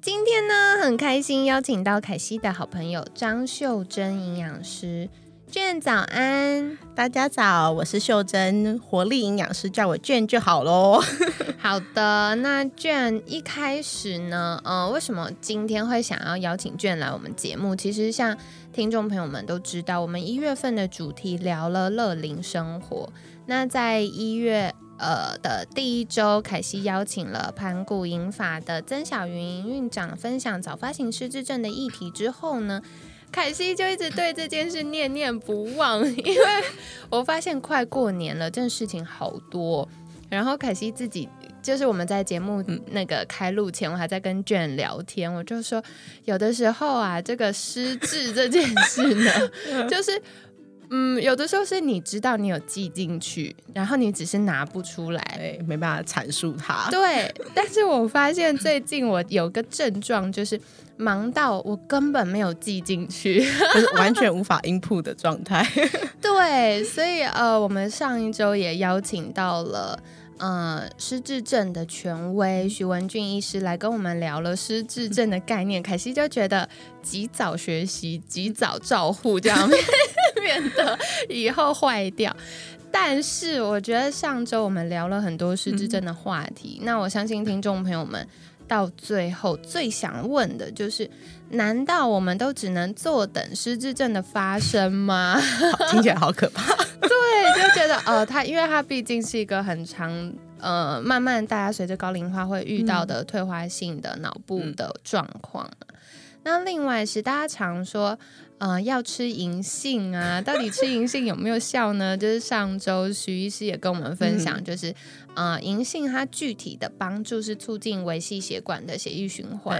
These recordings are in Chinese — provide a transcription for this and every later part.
今天呢，很开心邀请到凯西的好朋友张秀珍营养师。卷早安，大家早，我是秀珍，活力营养师，叫我卷就好喽。好的，那卷一开始呢，呃，为什么今天会想要邀请卷来我们节目？其实像听众朋友们都知道，我们一月份的主题聊了乐龄生活。那在一月呃的第一周，凯西邀请了盘古银法的曾小云院长分享早发型失智症的议题之后呢？凯西就一直对这件事念念不忘，因为我发现快过年了，这事情好多。然后凯西自己就是我们在节目那个开录前，我还在跟卷聊天，我就说有的时候啊，这个失智这件事呢，就是嗯，有的时候是你知道你有记进去，然后你只是拿不出来，对没办法阐述它。对，但是我发现最近我有个症状就是。忙到我根本没有记进去，就是完全无法 input 的状态。对，所以呃，我们上一周也邀请到了呃失智症的权威徐文俊医师来跟我们聊了失智症的概念。凯西就觉得及早学习、及早照护，这样 免得以后坏掉。但是我觉得上周我们聊了很多失智症的话题，那我相信听众朋友们。到最后最想问的就是：难道我们都只能坐等失智症的发生吗？听起来好可怕。对，就觉得呃，它因为它毕竟是一个很长呃，慢慢大家随着高龄化会遇到的退化性的脑部的状况。那另外是大家常说。呃，要吃银杏啊？到底吃银杏有没有效呢？就是上周徐医师也跟我们分享，就是呃，银杏它具体的帮助是促进维系血管的血液循环，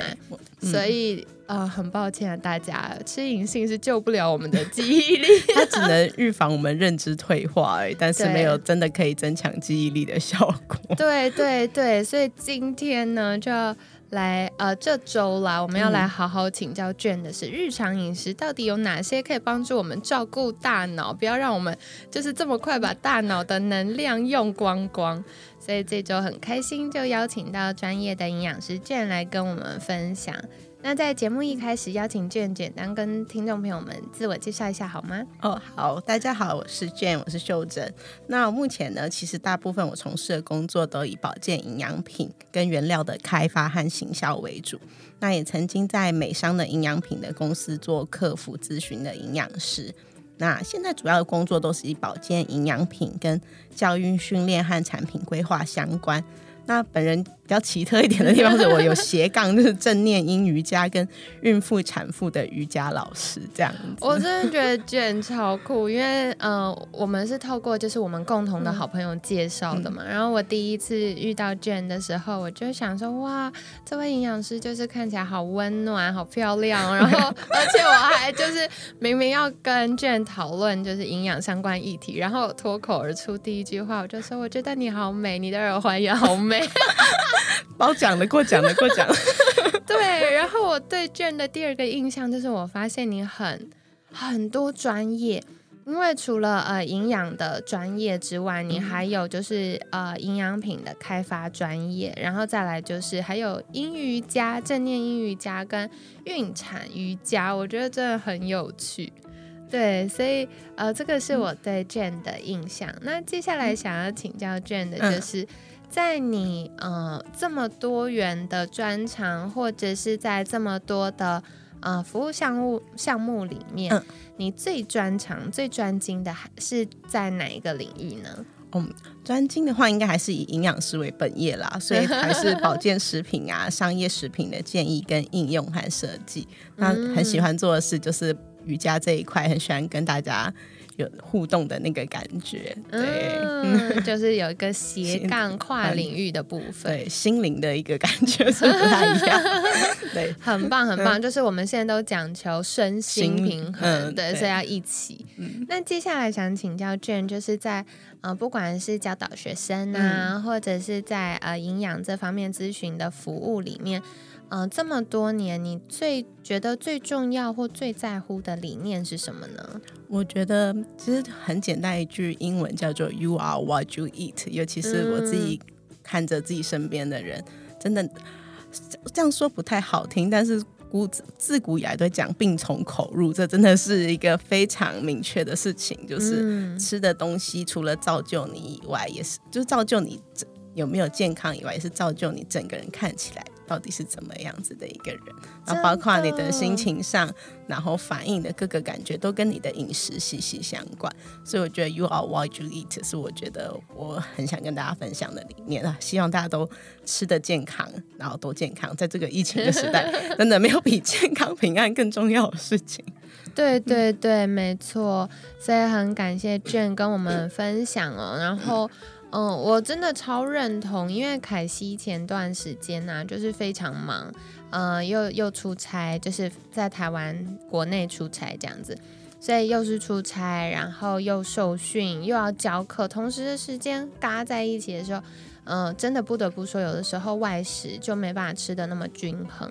所以呃，很抱歉啊，大家吃银杏是救不了我们的记忆力，它只能预防我们认知退化，而已，但是没有真的可以增强记忆力的效果。对对对，所以今天呢，就要。来，呃，这周啦，我们要来好好请教卷的是日常饮食到底有哪些可以帮助我们照顾大脑，不要让我们就是这么快把大脑的能量用光光。所以这周很开心，就邀请到专业的营养师卷来跟我们分享。那在节目一开始，邀请卷简单跟听众朋友们自我介绍一下好吗？哦，好，大家好，我是卷，我是秀珍。那目前呢，其实大部分我从事的工作都以保健营养品跟原料的开发和行销为主。那也曾经在美商的营养品的公司做客服咨询的营养师。那现在主要的工作都是以保健营养品跟教育训练和产品规划相关。那本人比较奇特一点的地方是我有斜杠，就是正念英瑜伽跟孕妇产妇的瑜伽老师这样子。我真的觉得卷超酷，因为呃，我们是透过就是我们共同的好朋友介绍的嘛。然后我第一次遇到卷的时候，我就想说，哇，这位营养师就是看起来好温暖、好漂亮。然后 而且我还就是明明要跟卷讨论就是营养相关议题，然后脱口而出第一句话，我就说，我觉得你好美，你的耳环也好美。包奖的过奖的过奖，对。然后我对卷的第二个印象就是，我发现你很很多专业，因为除了呃营养的专业之外，你还有就是呃营养品的开发专业，然后再来就是还有英瑜伽、正念英瑜伽跟孕产瑜伽，我觉得真的很有趣。对，所以呃这个是我对卷的印象。那接下来想要请教卷的就是。在你呃这么多元的专长，或者是在这么多的呃服务项目项目里面，你最专长、最专精的还是在哪一个领域呢？嗯，专精的话，应该还是以营养师为本业啦，所以还是保健食品啊、商业食品的建议跟应用和设计。那很喜欢做的事就是瑜伽这一块，很喜欢跟大家。有互动的那个感觉。对，嗯，就是有一个斜杠跨领域的部分，对，心灵的一个感觉是不太一样。对，很棒，很棒。就是我们现在都讲求身心平衡，对，所以要一起。那接下来想请教 Jane，就是在呃，不管是教导学生啊，或者是在呃营养这方面咨询的服务里面。嗯，这么多年，你最觉得最重要或最在乎的理念是什么呢？我觉得其实很简单，一句英文叫做 “You are what you eat”。尤其是我自己看着自己身边的人，真的这样说不太好听，但是古自古以来都讲“病从口入”，这真的是一个非常明确的事情。就是吃的东西，除了造就你以外，也是就是造就你有没有健康以外，也是造就你整个人看起来。到底是怎么样子的一个人？然后包括你的心情上，然后反应的各个感觉都跟你的饮食息息相关。所以我觉得 You are what you eat 是我觉得我很想跟大家分享的理念啊！希望大家都吃的健康，然后多健康。在这个疫情的时代，真的没有比健康平安更重要的事情。对对对，没错。所以很感谢 Jane 跟我们分享哦。然后。嗯，我真的超认同，因为凯西前段时间呢，就是非常忙，呃，又又出差，就是在台湾国内出差这样子，所以又是出差，然后又受训，又要教课，同时的时间嘎在一起的时候，嗯，真的不得不说，有的时候外食就没办法吃的那么均衡，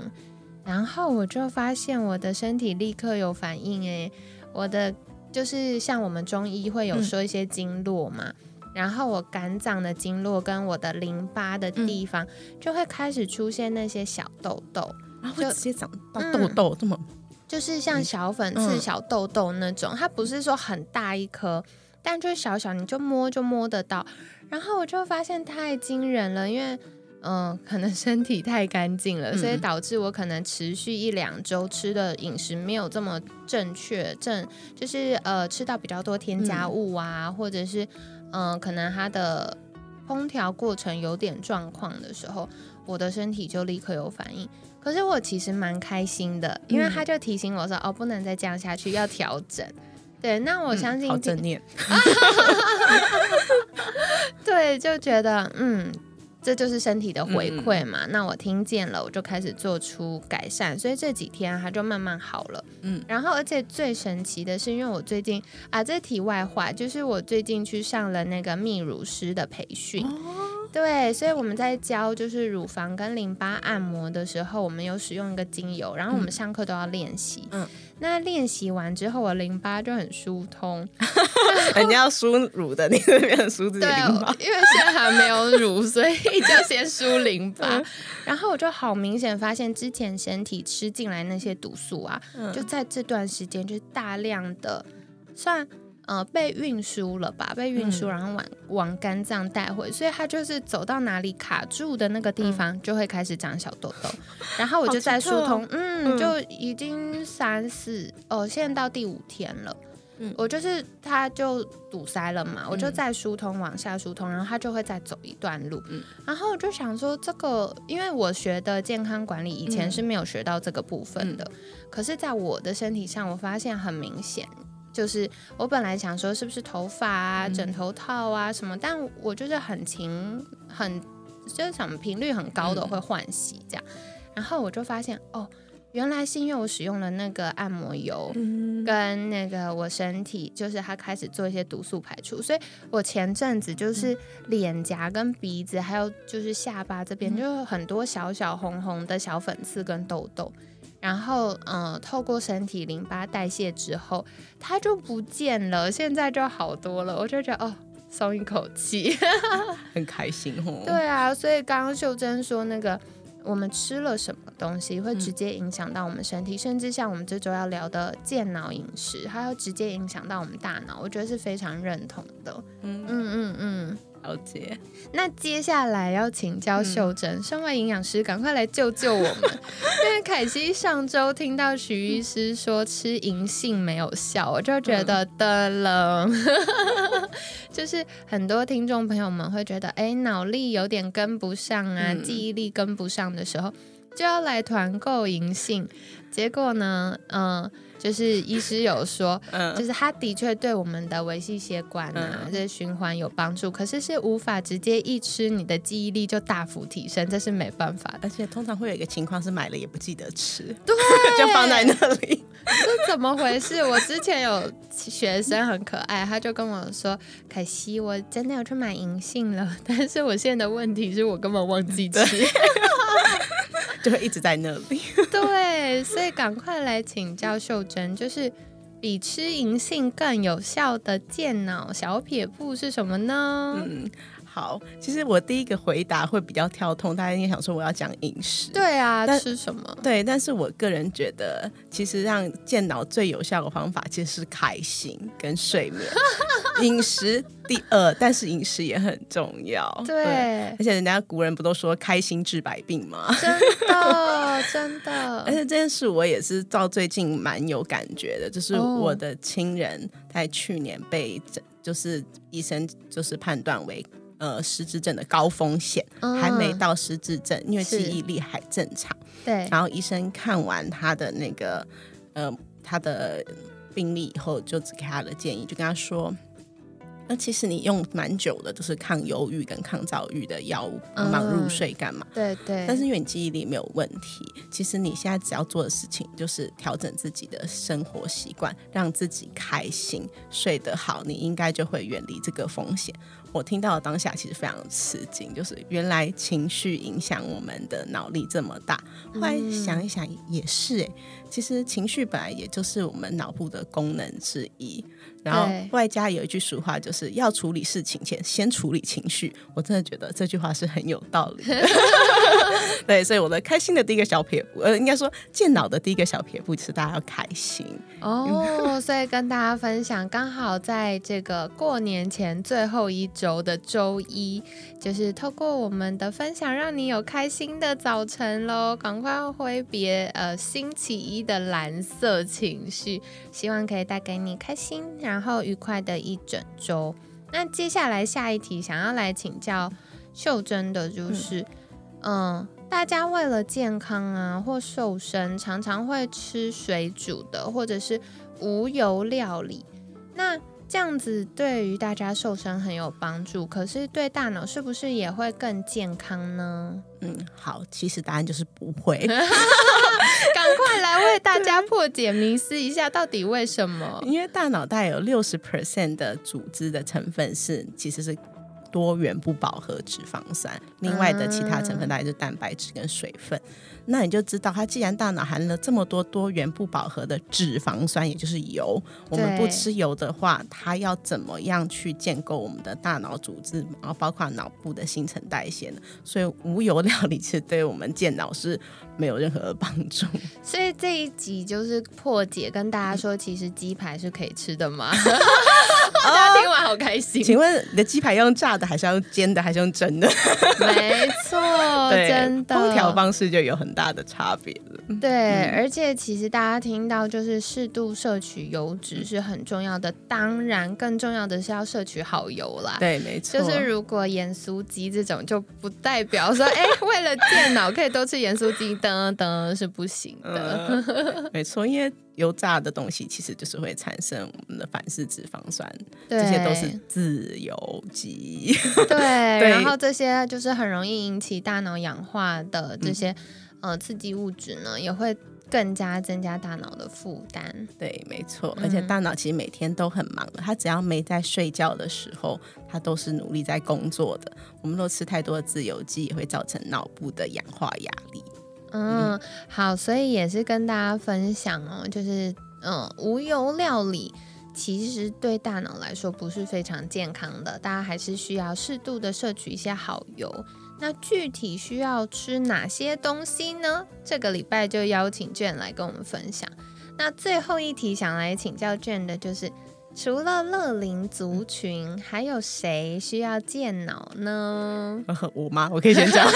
然后我就发现我的身体立刻有反应，诶，我的就是像我们中医会有说一些经络嘛。然后我肝脏的经络跟我的淋巴的地方就会开始出现那些小痘痘，然后会直接长到痘痘，这么就是像小粉刺、小痘痘那种。它不是说很大一颗，但就是小小，你就摸就摸得到。然后我就发现太惊人了，因为嗯，可能身体太干净了，所以导致我可能持续一两周吃的饮食没有这么正确，正就是呃吃到比较多添加物啊，或者是。嗯，可能它的烹调过程有点状况的时候，我的身体就立刻有反应。可是我其实蛮开心的，因为他就提醒我说：“哦，不能再这样下去，要调整。”对，那我相信正念。对，就觉得嗯。这就是身体的回馈嘛？那我听见了，我就开始做出改善，所以这几天它就慢慢好了。嗯，然后而且最神奇的是，因为我最近啊，这题外话就是我最近去上了那个泌乳师的培训。对，所以我们在教就是乳房跟淋巴按摩的时候，我们有使用一个精油，然后我们上课都要练习。嗯，那练习完之后，我淋巴就很疏通。人家要输乳的，你那边输自己淋巴。因为现在还没有乳，所以就先输淋巴。然后我就好明显发现，之前身体吃进来那些毒素啊，就在这段时间就大量的算。呃，被运输了吧？被运输，然后往往肝脏带回，所以它就是走到哪里卡住的那个地方，就会开始长小痘痘。然后我就在疏通，嗯，就已经三四哦，现在到第五天了。嗯，我就是它就堵塞了嘛，我就再疏通，往下疏通，然后它就会再走一段路。嗯，然后我就想说，这个因为我学的健康管理以前是没有学到这个部分的，可是在我的身体上，我发现很明显。就是我本来想说是不是头发啊、枕头套啊什么，但我就是很勤、很就是什么频率很高的会换洗这样，然后我就发现哦，原来是因为我使用了那个按摩油，跟那个我身体就是它开始做一些毒素排出，所以我前阵子就是脸颊跟鼻子还有就是下巴这边就很多小小红红的小粉刺跟痘痘。然后，嗯，透过身体淋巴代谢之后，它就不见了，现在就好多了。我就觉得，哦，松一口气，很开心哦。对啊，所以刚刚秀珍说那个，我们吃了什么东西会直接影响到我们身体，甚至像我们这周要聊的健脑饮食，它会直接影响到我们大脑。我觉得是非常认同的。嗯嗯嗯嗯。了解，那接下来要请教秀珍，身为营养师，赶快来救救我们！因为凯西上周听到徐医师说吃银杏没有效，我就觉得的了，就是很多听众朋友们会觉得，哎，脑力有点跟不上啊，记忆力跟不上的时候。就要来团购银杏，结果呢，嗯。就是医师有说，嗯就是它的确对我们的维系血管啊，这循环有帮助，可是是无法直接一吃，你的记忆力就大幅提升，这是没办法的。而且通常会有一个情况是买了也不记得吃，对，就放在那里，这怎么回事？我之前有学生很可爱，他就跟我说：“可惜我真的要去买银杏了，但是我现在的问题是我根本忘记吃。” 就会一直在那里。对，所以赶快来请教秀珍，就是比吃银杏更有效的健脑小撇步是什么呢？嗯。好，其实我第一个回答会比较跳通，大家应该想说我要讲饮食。对啊，吃什么？对，但是我个人觉得，其实让健脑最有效的方法其实是开心跟睡眠。饮食第二，但是饮食也很重要。对，而且人家古人不都说开心治百病吗？真的，真的。而且这件事我也是到最近蛮有感觉的，就是我的亲人在去年被就是医生就是判断为。呃，失智症的高风险还没到失智症，因为记忆力还正常。对，然后医生看完他的那个呃他的病历以后，就只给他的建议，就跟他说。那其实你用蛮久的，都是抗忧郁跟抗躁郁的药物，忙入睡干嘛？对对。但是因为你记忆力没有问题，其实你现在只要做的事情就是调整自己的生活习惯，让自己开心，睡得好，你应该就会远离这个风险。我听到的当下其实非常吃惊，就是原来情绪影响我们的脑力这么大。后来想一想也是哎，其实情绪本来也就是我们脑部的功能之一。然后外加有一句俗话，就是要处理事情前先处理情绪。我真的觉得这句话是很有道理。对，所以我的开心的第一个小撇步，呃，应该说健脑的第一个小撇步，就是大家要开心哦。所以跟大家分享，刚好在这个过年前最后一周的周一，就是透过我们的分享，让你有开心的早晨喽。赶快挥别呃星期一的蓝色情绪，希望可以带给你开心。然后愉快的一整周。那接下来下一题，想要来请教秀珍的，就是，嗯，大家为了健康啊或瘦身，常常会吃水煮的或者是无油料理。那这样子对于大家瘦身很有帮助，可是对大脑是不是也会更健康呢？嗯，好，其实答案就是不会。赶快来为大家破解迷思一下，到底为什么？因为大脑带有六十 percent 的组织的成分是其实是多元不饱和脂肪酸，另外的其他成分大概是蛋白质跟水分。那你就知道，它既然大脑含了这么多多元不饱和的脂肪酸，也就是油，我们不吃油的话，它要怎么样去建构我们的大脑组织，然后包括脑部的新陈代谢呢？所以无油料理其实对我们健脑是没有任何的帮助。所以这一集就是破解，跟大家说，其实鸡排是可以吃的吗？大家听完好开心。请问你的鸡排要用炸的，还是要用煎的，还是用蒸的？没错，真的，烹调方式就有很大的差别了。对，而且其实大家听到就是适度摄取油脂是很重要的，当然更重要的是要摄取好油啦。对，没错。就是如果盐酥鸡这种，就不代表说，哎，为了电脑可以多吃盐酥鸡，等等是不行的。没错，因为。油炸的东西其实就是会产生我们的反式脂肪酸，这些都是自由基。对，然后这些就是很容易引起大脑氧化的这些呃刺激物质呢，也会更加增加大脑的负担。对，没错。而且大脑其实每天都很忙的，它只要没在睡觉的时候，它都是努力在工作的。我们若吃太多的自由基，也会造成脑部的氧化压力。嗯，好，所以也是跟大家分享哦，就是嗯，无油料理其实对大脑来说不是非常健康的，大家还是需要适度的摄取一些好油。那具体需要吃哪些东西呢？这个礼拜就邀请卷来跟我们分享。那最后一题想来请教卷的就是，除了乐龄族群，还有谁需要健脑呢？我吗？我可以先讲。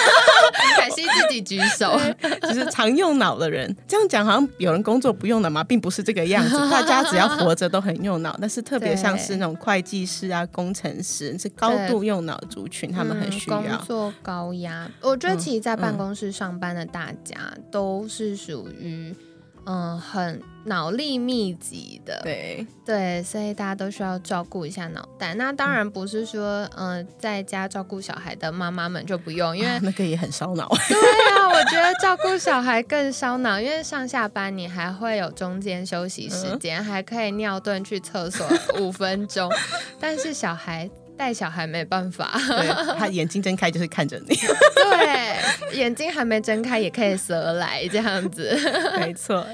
凯西自己举手，就是常用脑的人。这样讲好像有人工作不用脑吗？并不是这个样子。大家只要活着都很用脑，但是特别像是那种会计师啊、工程师是高度用脑族群，他们很需要。工作高压，我觉得其实，在办公室上班的大家都是属于。嗯，很脑力密集的，对对，所以大家都需要照顾一下脑袋。那当然不是说，嗯，在家照顾小孩的妈妈们就不用，因为那个也很烧脑。对啊，我觉得照顾小孩更烧脑，因为上下班你还会有中间休息时间，还可以尿遁去厕所五分钟，但是小孩。带小孩没办法，他眼睛睁开就是看着你。对，眼睛还没睁开也可以蛇来这样子。没错，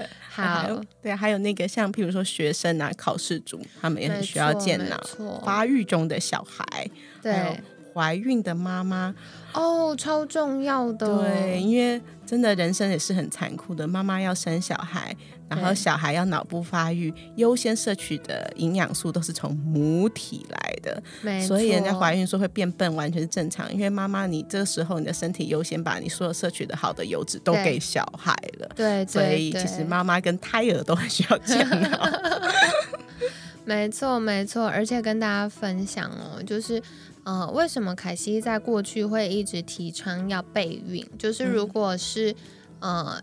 好，对，还有那个像譬如说学生啊，考试组他们也很需要健脑。发育中的小孩，对，怀孕的妈妈，哦，超重要的。对，因为真的人生也是很残酷的，妈妈要生小孩。然后小孩要脑部发育，优先摄取的营养素都是从母体来的，所以人家怀孕说会变笨，完全是正常。因为妈妈，你这个时候你的身体优先把你所有摄取的好的油脂都给小孩了，对，所以其实妈妈跟胎儿都很需要健 脑。没错，没错，而且跟大家分享哦，就是呃，为什么凯西在过去会一直提倡要备孕？就是如果是呃。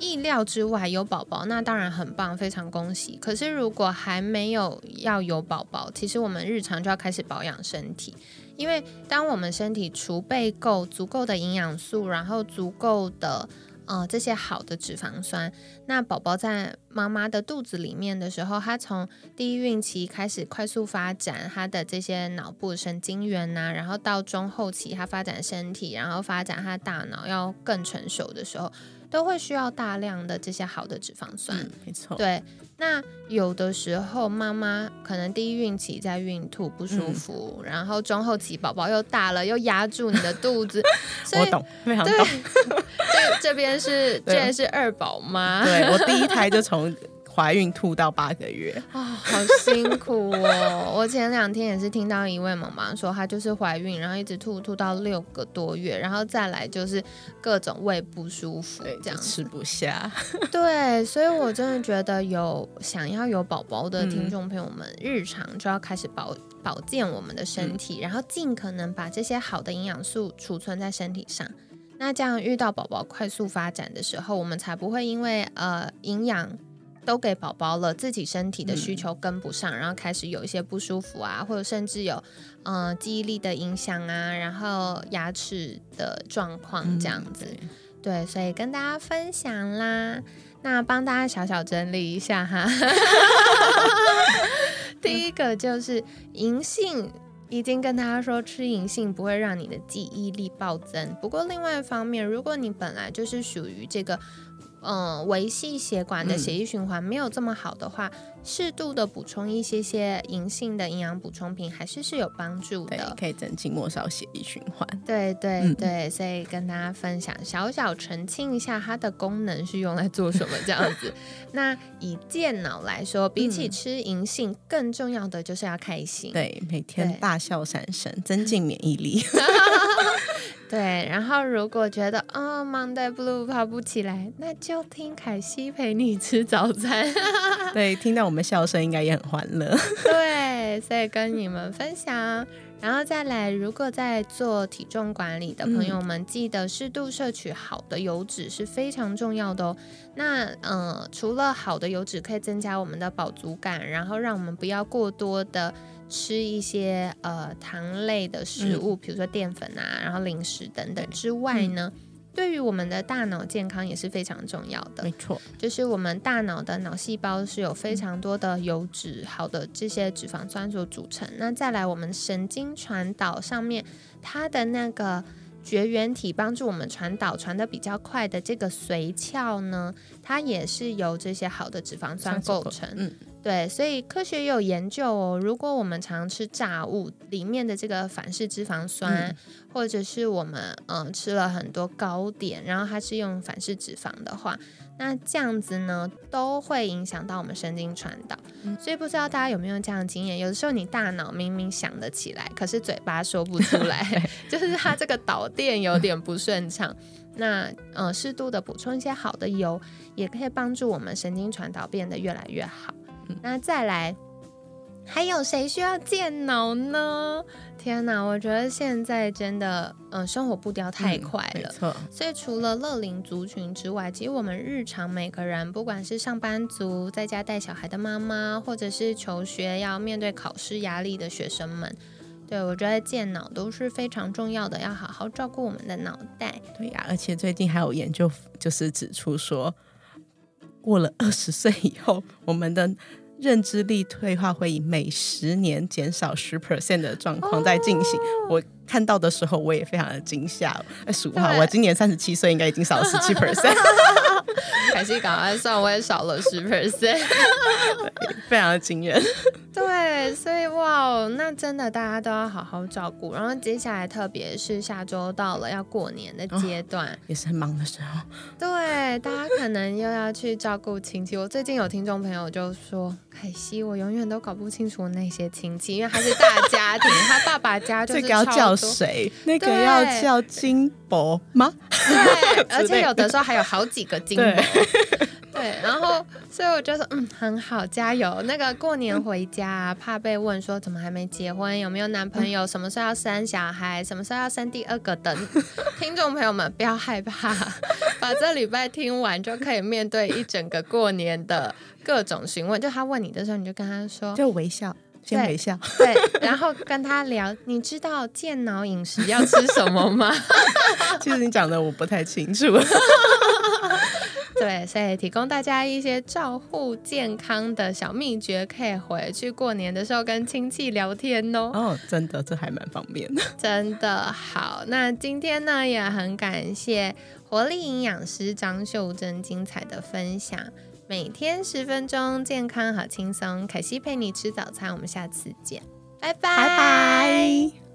意料之外有宝宝，那当然很棒，非常恭喜。可是如果还没有要有宝宝，其实我们日常就要开始保养身体，因为当我们身体储备够足够的营养素，然后足够的呃这些好的脂肪酸，那宝宝在妈妈的肚子里面的时候，他从第一孕期开始快速发展他的这些脑部神经元呐，然后到中后期他发展身体，然后发展他大脑要更成熟的时候。都会需要大量的这些好的脂肪酸，没错。对，那有的时候妈妈可能第一孕期在孕吐不舒服，然后中后期宝宝又大了，又压住你的肚子。我懂，非常懂。这这边是，这边是二宝妈。对我第一胎就从。怀孕吐到八个月啊，好辛苦哦！我前两天也是听到一位妈妈说，她就是怀孕，然后一直吐吐到六个多月，然后再来就是各种胃不舒服，这样吃不下。对，所以我真的觉得有想要有宝宝的听众朋友们，日常就要开始保保健我们的身体，然后尽可能把这些好的营养素储存在身体上。那这样遇到宝宝快速发展的时候，我们才不会因为呃营养。都给宝宝了，自己身体的需求跟不上，然后开始有一些不舒服啊，或者甚至有嗯记忆力的影响啊，然后牙齿的状况这样子。对，所以跟大家分享啦。那帮大家小小整理一下哈。第一个就是银杏，已经跟大家说吃银杏不会让你的记忆力暴增。不过另外一方面，如果你本来就是属于这个。嗯，维系血管的血液循环没有这么好的话，适度的补充一些些银杏的营养补充品，还是是有帮助的，可以增进末梢血液循环。对对对，所以跟大家分享，小小澄清一下它的功能是用来做什么这样子。那以健脑来说，比起吃银杏，更重要的就是要开心。对，每天大笑三声，增进免疫力。对，然后如果觉得啊，Monday Blue 爬不起来，那就听凯西陪你吃早餐。对，听到我们笑声应该也很欢乐。对，所以跟你们分享，然后再来，如果在做体重管理的朋友们，记得适度摄取好的油脂是非常重要的哦。那嗯，除了好的油脂可以增加我们的饱足感，然后让我们不要过多的。吃一些呃糖类的食物，比如说淀粉啊，然后零食等等之外呢，对于我们的大脑健康也是非常重要的。没错，就是我们大脑的脑细胞是有非常多的油脂，好的这些脂肪酸所组成。那再来，我们神经传导上面，它的那个绝缘体帮助我们传导传的比较快的这个髓鞘呢，它也是由这些好的脂肪酸构成。嗯。对，所以科学也有研究哦。如果我们常吃炸物，里面的这个反式脂肪酸，或者是我们嗯吃了很多糕点，然后它是用反式脂肪的话，那这样子呢都会影响到我们神经传导。所以不知道大家有没有这样的经验？有的时候你大脑明明想得起来，可是嘴巴说不出来，就是它这个导电有点不顺畅。那呃适度的补充一些好的油，也可以帮助我们神经传导变得越来越好。那再来，还有谁需要健脑呢？天哪，我觉得现在真的，嗯，生活步调太快了，错。所以除了乐龄族群之外，其实我们日常每个人，不管是上班族、在家带小孩的妈妈，或者是求学要面对考试压力的学生们，对我觉得健脑都是非常重要的，要好好照顾我们的脑袋。对呀，而且最近还有研究就是指出说，过了二十岁以后，我们的认知力退化会以每十年减少十 percent 的状况在进行。我看到的时候，我也非常的惊吓。哎，数哈，我今年三十七岁，应该已经少了十七 percent。凯西赶快算，我也少了十 percent，非常的惊人。对，所以哇，那真的大家都要好好照顾。然后接下来，特别是下周到了要过年的阶段，也是很忙的时候。对，大家可能又要去照顾亲戚。我最近有听众朋友就说：“凯西，我永远都搞不清楚那些亲戚，因为他是大家庭，他爸爸家就是要叫谁，那个要叫金伯 吗？对，而且有的时候还有好几个金伯。” 对，然后所以我就说，嗯，很好，加油。那个过年回家，怕被问说怎么还没结婚，有没有男朋友，什么时候要生小孩，什么时候要生第二个等。听众朋友们不要害怕，把这礼拜听完就可以面对一整个过年的各种询问。就他问你的时候，你就跟他说，就微笑，先微笑。对，然后跟他聊，你知道健脑饮食要吃什么吗？其实你讲的我不太清楚。对，所以提供大家一些照护健康的小秘诀，可以回去过年的时候跟亲戚聊天哦。哦，真的，这还蛮方便 的。真的好，那今天呢也很感谢活力营养师张秀珍精彩的分享。每天十分钟，健康好轻松。可惜陪你吃早餐，我们下次见，拜拜拜拜。